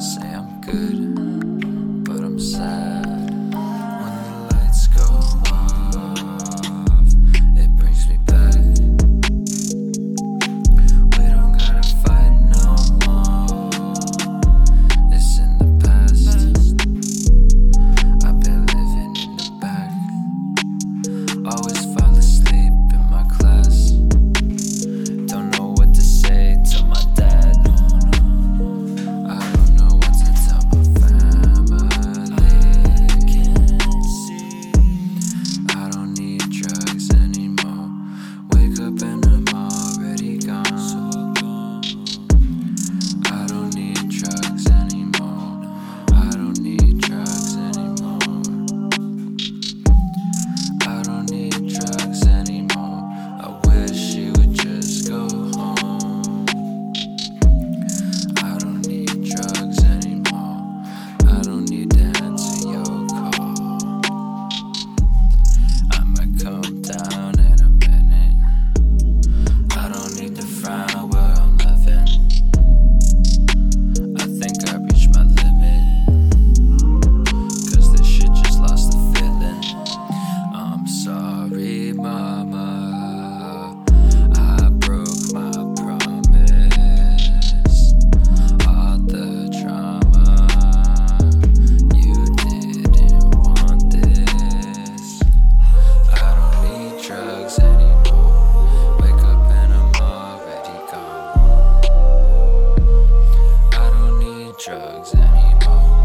say I'm good. need more.